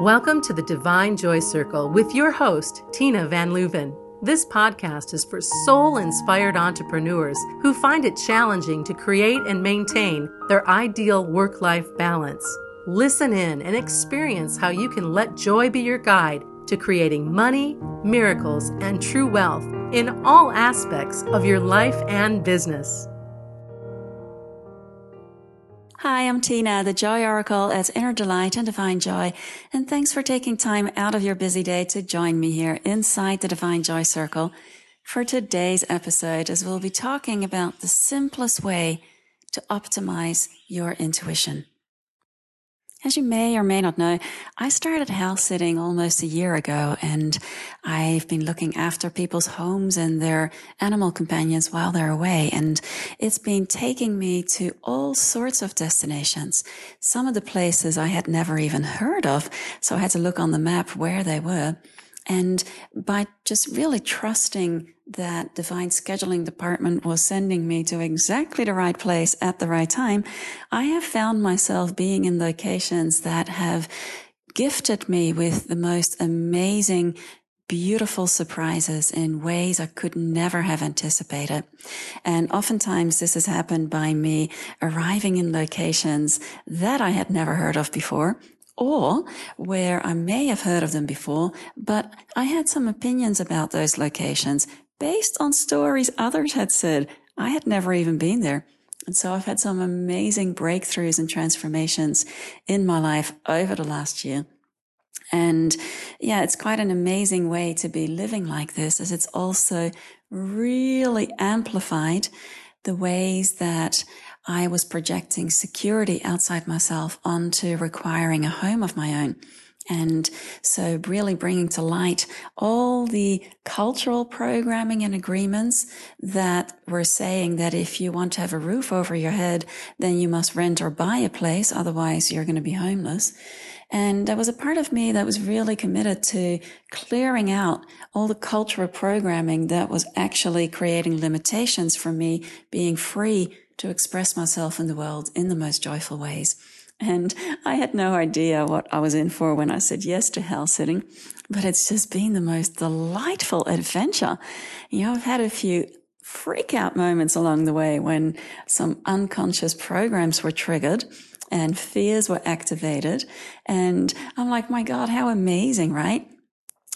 Welcome to the Divine Joy Circle with your host, Tina Van Leuven. This podcast is for soul inspired entrepreneurs who find it challenging to create and maintain their ideal work life balance. Listen in and experience how you can let joy be your guide to creating money, miracles, and true wealth in all aspects of your life and business. Hi, I'm Tina, the Joy Oracle at Inner Delight and Divine Joy, and thanks for taking time out of your busy day to join me here inside the Divine Joy Circle for today's episode as we'll be talking about the simplest way to optimize your intuition. As you may or may not know, I started house sitting almost a year ago and I've been looking after people's homes and their animal companions while they're away. And it's been taking me to all sorts of destinations. Some of the places I had never even heard of. So I had to look on the map where they were. And by just really trusting that divine scheduling department was sending me to exactly the right place at the right time, I have found myself being in locations that have gifted me with the most amazing beautiful surprises in ways I could never have anticipated. And oftentimes this has happened by me arriving in locations that I had never heard of before or where I may have heard of them before, but I had some opinions about those locations based on stories others had said. I had never even been there. And so I've had some amazing breakthroughs and transformations in my life over the last year. And yeah, it's quite an amazing way to be living like this as it's also really amplified the ways that I was projecting security outside myself onto requiring a home of my own. And so really bringing to light all the cultural programming and agreements that were saying that if you want to have a roof over your head, then you must rent or buy a place. Otherwise you're going to be homeless. And there was a part of me that was really committed to clearing out all the cultural programming that was actually creating limitations for me being free to express myself in the world in the most joyful ways. And I had no idea what I was in for when I said yes to house sitting, but it's just been the most delightful adventure. You know, I've had a few freak out moments along the way when some unconscious programs were triggered and fears were activated. And I'm like, my God, how amazing, right?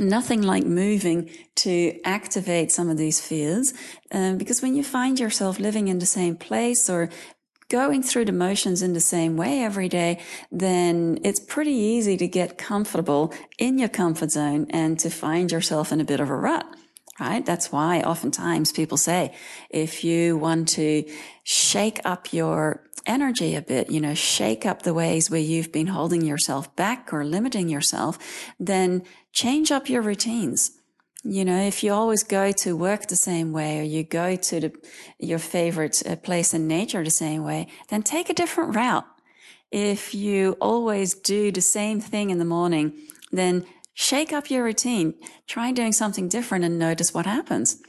Nothing like moving to activate some of these fears. Um, because when you find yourself living in the same place or going through the motions in the same way every day, then it's pretty easy to get comfortable in your comfort zone and to find yourself in a bit of a rut. Right? That's why oftentimes people say if you want to shake up your energy a bit, you know, shake up the ways where you've been holding yourself back or limiting yourself, then change up your routines. You know, if you always go to work the same way or you go to the, your favorite uh, place in nature the same way, then take a different route. If you always do the same thing in the morning, then shake up your routine. Try doing something different and notice what happens.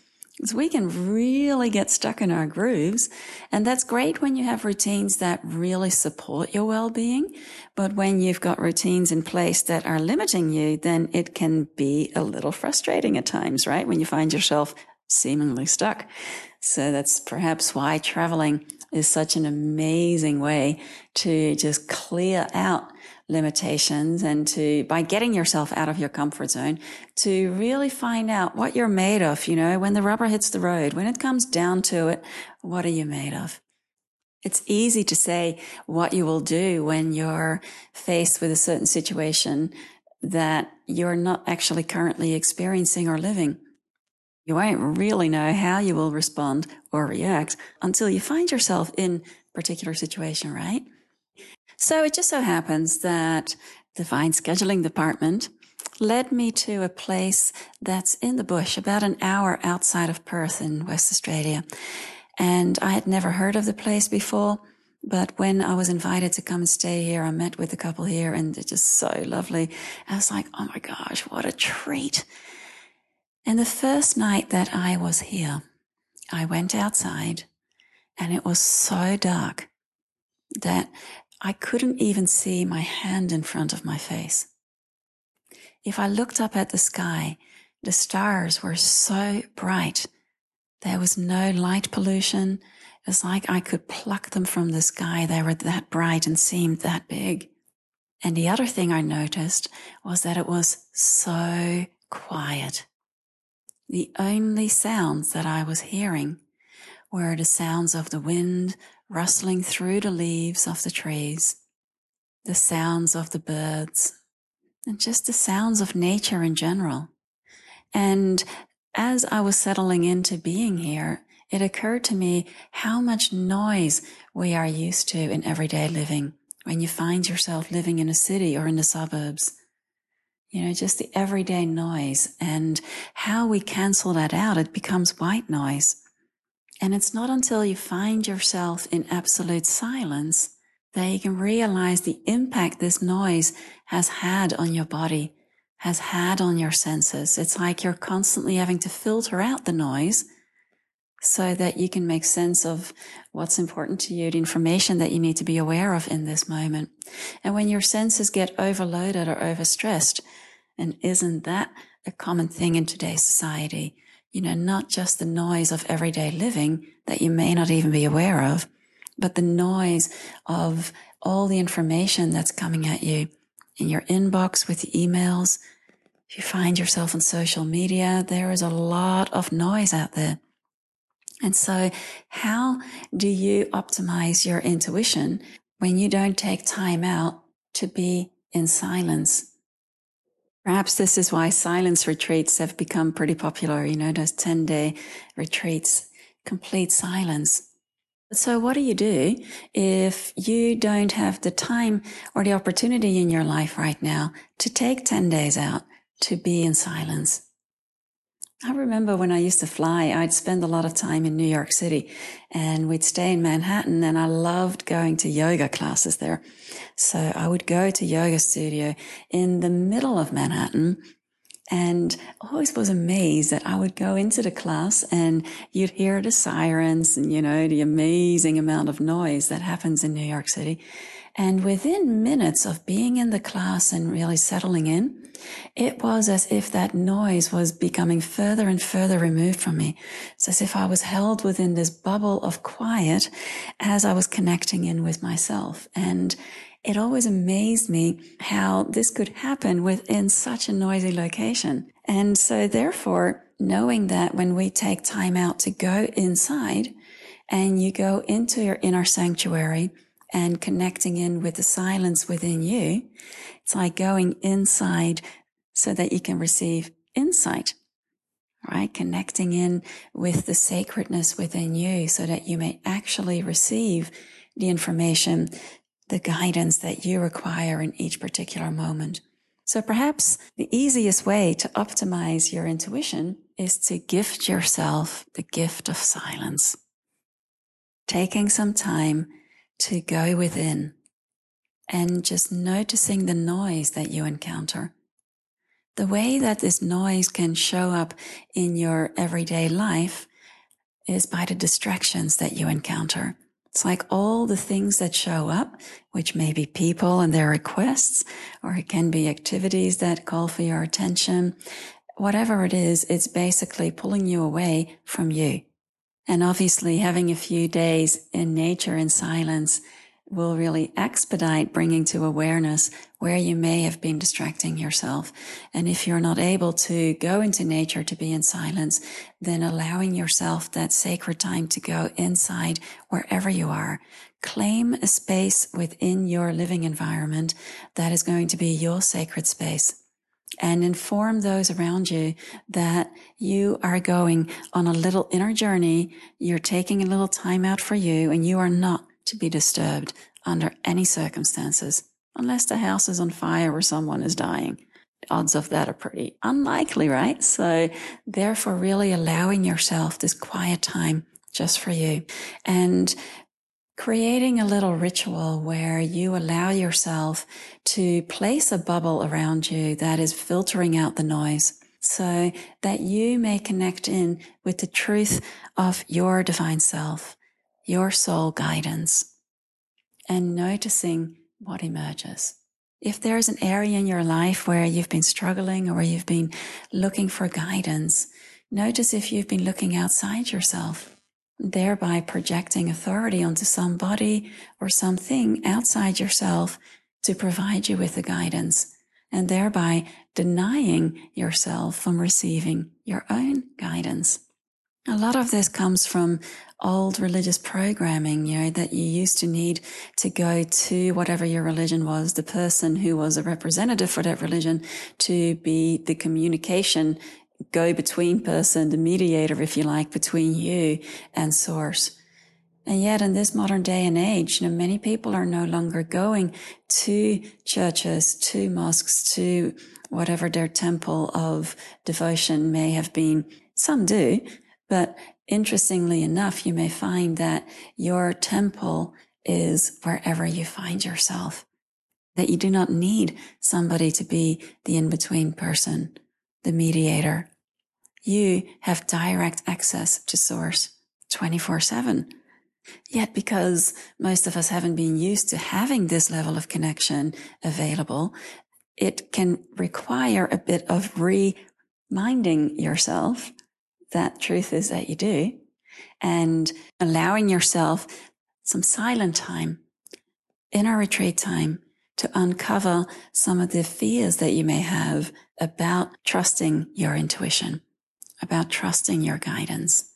So we can really get stuck in our grooves. And that's great when you have routines that really support your well-being. But when you've got routines in place that are limiting you, then it can be a little frustrating at times, right? When you find yourself seemingly stuck. So that's perhaps why traveling is such an amazing way to just clear out limitations and to, by getting yourself out of your comfort zone, to really find out what you're made of. You know, when the rubber hits the road, when it comes down to it, what are you made of? It's easy to say what you will do when you're faced with a certain situation that you're not actually currently experiencing or living. You won't really know how you will respond or react until you find yourself in a particular situation, right? So it just so happens that the Divine Scheduling Department led me to a place that's in the bush, about an hour outside of Perth in West Australia. And I had never heard of the place before. But when I was invited to come and stay here, I met with a couple here and they're just so lovely. I was like, oh my gosh, what a treat. And the first night that I was here, I went outside and it was so dark that I couldn't even see my hand in front of my face. if I looked up at the sky, the stars were so bright. There was no light pollution. It was like I could pluck them from the sky. They were that bright and seemed that big. And the other thing I noticed was that it was so quiet. The only sounds that I was hearing were the sounds of the wind rustling through the leaves of the trees, the sounds of the birds, and just the sounds of nature in general. And as I was settling into being here, it occurred to me how much noise we are used to in everyday living when you find yourself living in a city or in the suburbs. You know, just the everyday noise and how we cancel that out, it becomes white noise. And it's not until you find yourself in absolute silence that you can realize the impact this noise has had on your body, has had on your senses. It's like you're constantly having to filter out the noise so that you can make sense of what's important to you, the information that you need to be aware of in this moment. And when your senses get overloaded or overstressed, and isn't that a common thing in today's society? You know, not just the noise of everyday living that you may not even be aware of, but the noise of all the information that's coming at you in your inbox with the emails. If you find yourself on social media, there is a lot of noise out there. And so how do you optimize your intuition when you don't take time out to be in silence? Perhaps this is why silence retreats have become pretty popular. You know, those 10 day retreats, complete silence. So what do you do if you don't have the time or the opportunity in your life right now to take 10 days out to be in silence? I remember when I used to fly, I'd spend a lot of time in New York City and we'd stay in Manhattan and I loved going to yoga classes there. So I would go to yoga studio in the middle of Manhattan and always was amazed that I would go into the class and you'd hear the sirens and, you know, the amazing amount of noise that happens in New York City. And within minutes of being in the class and really settling in, it was as if that noise was becoming further and further removed from me. It's as if I was held within this bubble of quiet as I was connecting in with myself. And it always amazed me how this could happen within such a noisy location. And so therefore, knowing that when we take time out to go inside and you go into your inner sanctuary, and connecting in with the silence within you. It's like going inside so that you can receive insight, right? Connecting in with the sacredness within you so that you may actually receive the information, the guidance that you require in each particular moment. So perhaps the easiest way to optimize your intuition is to gift yourself the gift of silence. Taking some time to go within and just noticing the noise that you encounter. The way that this noise can show up in your everyday life is by the distractions that you encounter. It's like all the things that show up, which may be people and their requests, or it can be activities that call for your attention. Whatever it is, it's basically pulling you away from you. And obviously having a few days in nature in silence will really expedite bringing to awareness where you may have been distracting yourself. And if you're not able to go into nature to be in silence, then allowing yourself that sacred time to go inside wherever you are. Claim a space within your living environment that is going to be your sacred space and inform those around you that you are going on a little inner journey. You're taking a little time out for you and you are not to be disturbed under any circumstances unless the house is on fire or someone is dying. The odds of that are pretty unlikely, right? So therefore really allowing yourself this quiet time just for you and creating a little ritual where you allow yourself to place a bubble around you that is filtering out the noise so that you may connect in with the truth of your divine self, your soul guidance, and noticing what emerges. If there's an area in your life where you've been struggling or where you've been looking for guidance, notice if you've been looking outside yourself, thereby projecting authority onto somebody or something outside yourself to provide you with the guidance and thereby denying yourself from receiving your own guidance. A lot of this comes from old religious programming, you know, that you used to need to go to whatever your religion was, the person who was a representative for that religion to be the communication go between person, the mediator, if you like, between you and source. And yet in this modern day and age, you know, many people are no longer going to churches, to mosques, to whatever their temple of devotion may have been. Some do, but interestingly enough, you may find that your temple is wherever you find yourself, that you do not need somebody to be the in-between person, the mediator. You have direct access to source 24 seven. Yet because most of us haven't been used to having this level of connection available, it can require a bit of reminding yourself that truth is that you do. And allowing yourself some silent time, in inner retreat time to uncover some of the fears that you may have about trusting your intuition, about trusting your guidance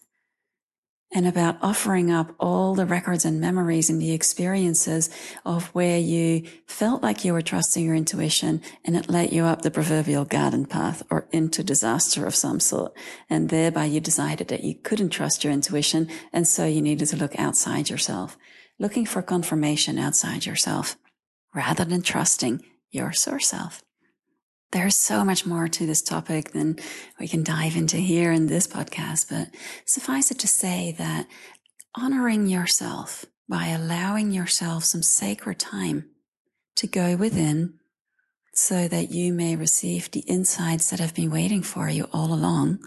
and about offering up all the records and memories and the experiences of where you felt like you were trusting your intuition and it led you up the proverbial garden path or into disaster of some sort. And thereby you decided that you couldn't trust your intuition. And so you needed to look outside yourself, looking for confirmation outside yourself rather than trusting your source self. There's so much more to this topic than we can dive into here in this podcast, but suffice it to say that honoring yourself by allowing yourself some sacred time to go within so that you may receive the insights that have been waiting for you all along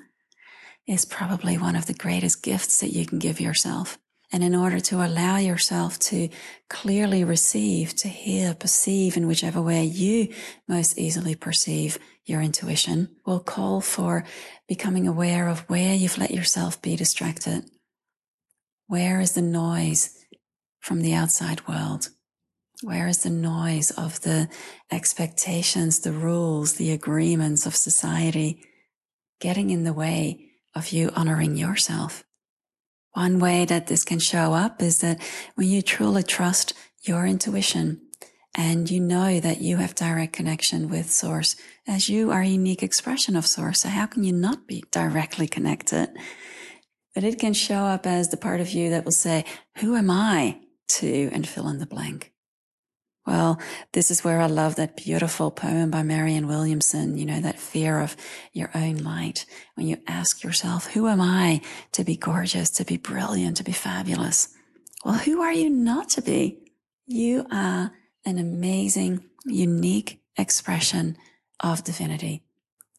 is probably one of the greatest gifts that you can give yourself. And in order to allow yourself to clearly receive, to hear, perceive in whichever way you most easily perceive your intuition will call for becoming aware of where you've let yourself be distracted. Where is the noise from the outside world? Where is the noise of the expectations, the rules, the agreements of society getting in the way of you honoring yourself? One way that this can show up is that when you truly trust your intuition and you know that you have direct connection with source as you are a unique expression of source. So how can you not be directly connected? But it can show up as the part of you that will say, who am I to and fill in the blank? Well, this is where I love that beautiful poem by Marianne Williamson, you know, that fear of your own light. When you ask yourself, who am I to be gorgeous, to be brilliant, to be fabulous? Well, who are you not to be? You are an amazing, unique expression of divinity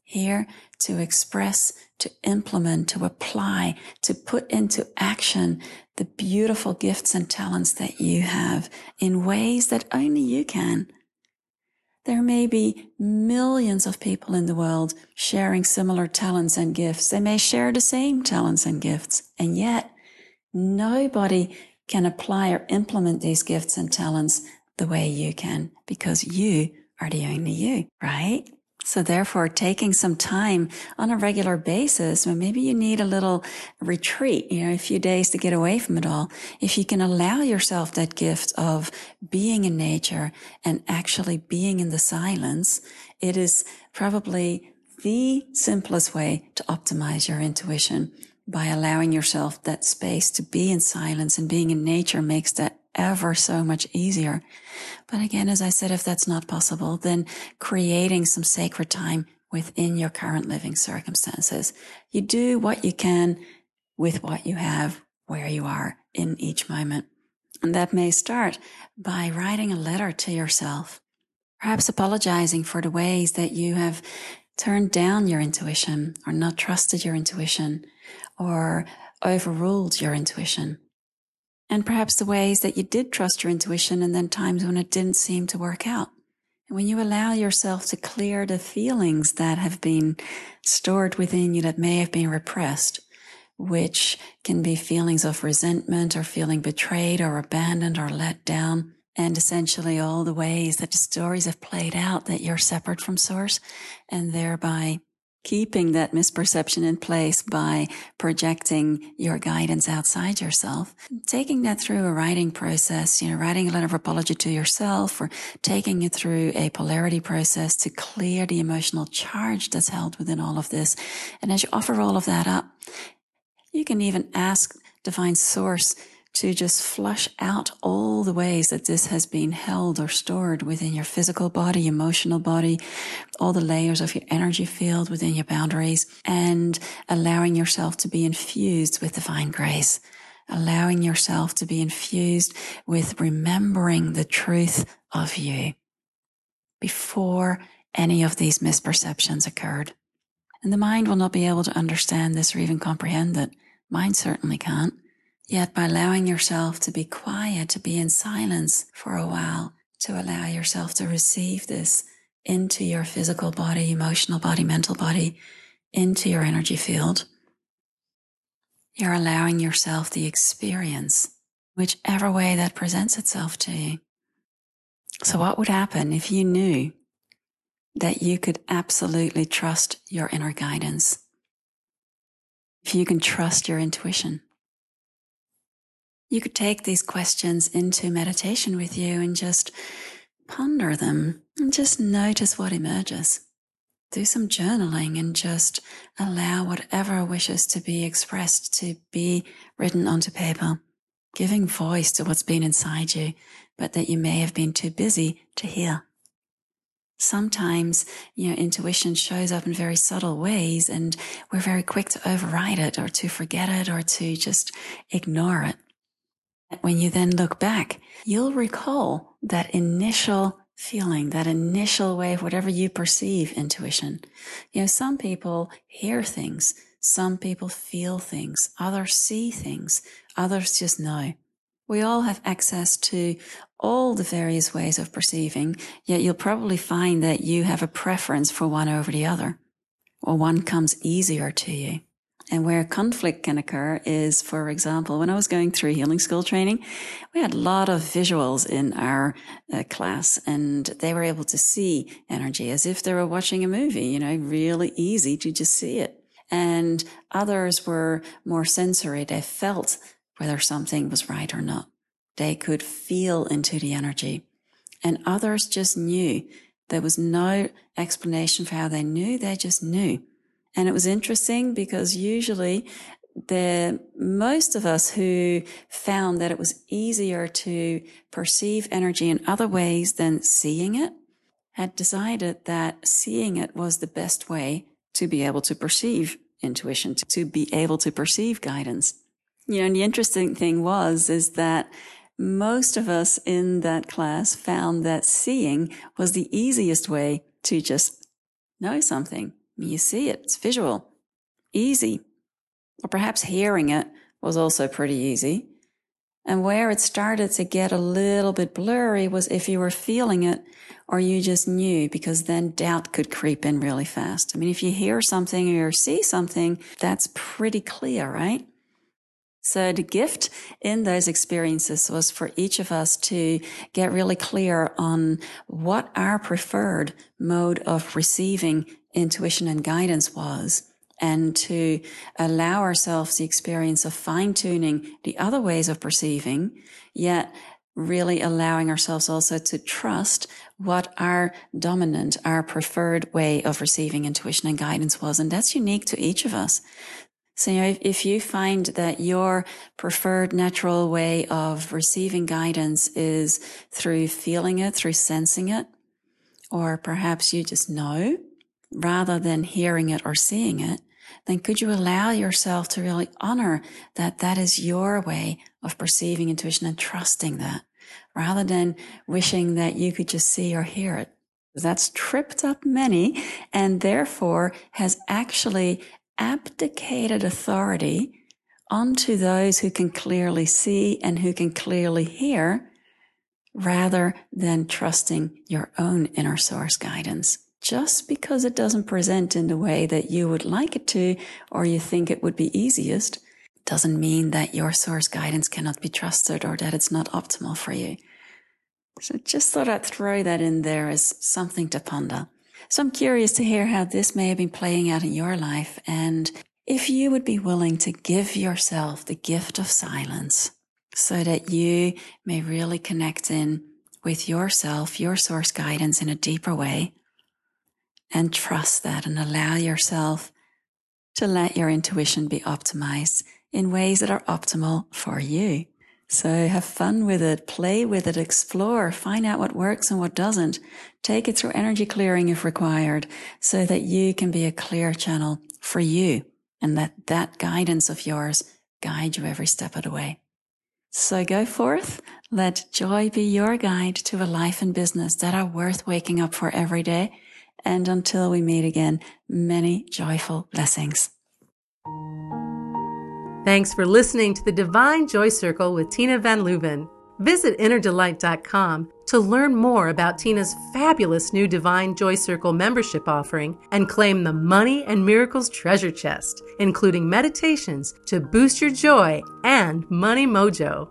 here to express, to implement, to apply, to put into action the beautiful gifts and talents that you have in ways that only you can. There may be millions of people in the world sharing similar talents and gifts. They may share the same talents and gifts, and yet nobody can apply or implement these gifts and talents the way you can because you are the only you, right? So therefore, taking some time on a regular basis, when maybe you need a little retreat, you know, a few days to get away from it all. If you can allow yourself that gift of being in nature and actually being in the silence, it is probably the simplest way to optimize your intuition by allowing yourself that space to be in silence and being in nature makes that ever so much easier. But again, as I said, if that's not possible, then creating some sacred time within your current living circumstances. You do what you can with what you have where you are in each moment. And that may start by writing a letter to yourself, perhaps apologizing for the ways that you have turned down your intuition or not trusted your intuition or overruled your intuition and perhaps the ways that you did trust your intuition and then times when it didn't seem to work out. And when you allow yourself to clear the feelings that have been stored within you that may have been repressed, which can be feelings of resentment or feeling betrayed or abandoned or let down, and essentially all the ways that the stories have played out that you're separate from source and thereby keeping that misperception in place by projecting your guidance outside yourself, taking that through a writing process, you know, writing a letter of apology to yourself or taking it through a polarity process to clear the emotional charge that's held within all of this. And as you offer all of that up, you can even ask divine source to just flush out all the ways that this has been held or stored within your physical body, emotional body, all the layers of your energy field within your boundaries and allowing yourself to be infused with divine grace, allowing yourself to be infused with remembering the truth of you before any of these misperceptions occurred. And the mind will not be able to understand this or even comprehend it. Mine certainly can't. Yet by allowing yourself to be quiet, to be in silence for a while, to allow yourself to receive this into your physical body, emotional body, mental body, into your energy field, you're allowing yourself the experience, whichever way that presents itself to you. So what would happen if you knew that you could absolutely trust your inner guidance? If you can trust your intuition? You could take these questions into meditation with you and just ponder them and just notice what emerges. Do some journaling and just allow whatever wishes to be expressed to be written onto paper, giving voice to what's been inside you, but that you may have been too busy to hear. Sometimes, you know, intuition shows up in very subtle ways and we're very quick to override it or to forget it or to just ignore it. When you then look back, you'll recall that initial feeling, that initial way of whatever you perceive intuition. You know, some people hear things, some people feel things, others see things, others just know. We all have access to all the various ways of perceiving, yet you'll probably find that you have a preference for one over the other, or one comes easier to you. And where conflict can occur is, for example, when I was going through healing school training, we had a lot of visuals in our uh, class and they were able to see energy as if they were watching a movie, you know, really easy to just see it. And others were more sensory. They felt whether something was right or not. They could feel into the energy. And others just knew. There was no explanation for how they knew. They just knew. And it was interesting because usually the most of us who found that it was easier to perceive energy in other ways than seeing it had decided that seeing it was the best way to be able to perceive intuition, to be able to perceive guidance. You know, and the interesting thing was, is that most of us in that class found that seeing was the easiest way to just know something. You see it, it's visual, easy. Or perhaps hearing it was also pretty easy. And where it started to get a little bit blurry was if you were feeling it or you just knew, because then doubt could creep in really fast. I mean, if you hear something or see something, that's pretty clear, right? So the gift in those experiences was for each of us to get really clear on what our preferred mode of receiving intuition and guidance was and to allow ourselves the experience of fine tuning the other ways of perceiving, yet really allowing ourselves also to trust what our dominant, our preferred way of receiving intuition and guidance was. And that's unique to each of us. So, you know, if, if you find that your preferred natural way of receiving guidance is through feeling it, through sensing it, or perhaps you just know rather than hearing it or seeing it, then could you allow yourself to really honor that that is your way of perceiving intuition and trusting that rather than wishing that you could just see or hear it? That's tripped up many and therefore has actually abdicated authority onto those who can clearly see and who can clearly hear rather than trusting your own inner source guidance. Just because it doesn't present in the way that you would like it to, or you think it would be easiest, doesn't mean that your source guidance cannot be trusted or that it's not optimal for you. So just thought I'd throw that in there as something to ponder. So I'm curious to hear how this may have been playing out in your life and if you would be willing to give yourself the gift of silence so that you may really connect in with yourself, your source guidance in a deeper way and trust that and allow yourself to let your intuition be optimized in ways that are optimal for you. So have fun with it, play with it, explore, find out what works and what doesn't. Take it through energy clearing if required so that you can be a clear channel for you and let that guidance of yours guide you every step of the way. So go forth. Let joy be your guide to a life and business that are worth waking up for every day. And until we meet again, many joyful blessings. Thanks for listening to the Divine Joy Circle with Tina Van Leuven. Visit innerdelight.com to learn more about Tina's fabulous new Divine Joy Circle membership offering and claim the Money and Miracles treasure chest, including meditations to boost your joy and money mojo.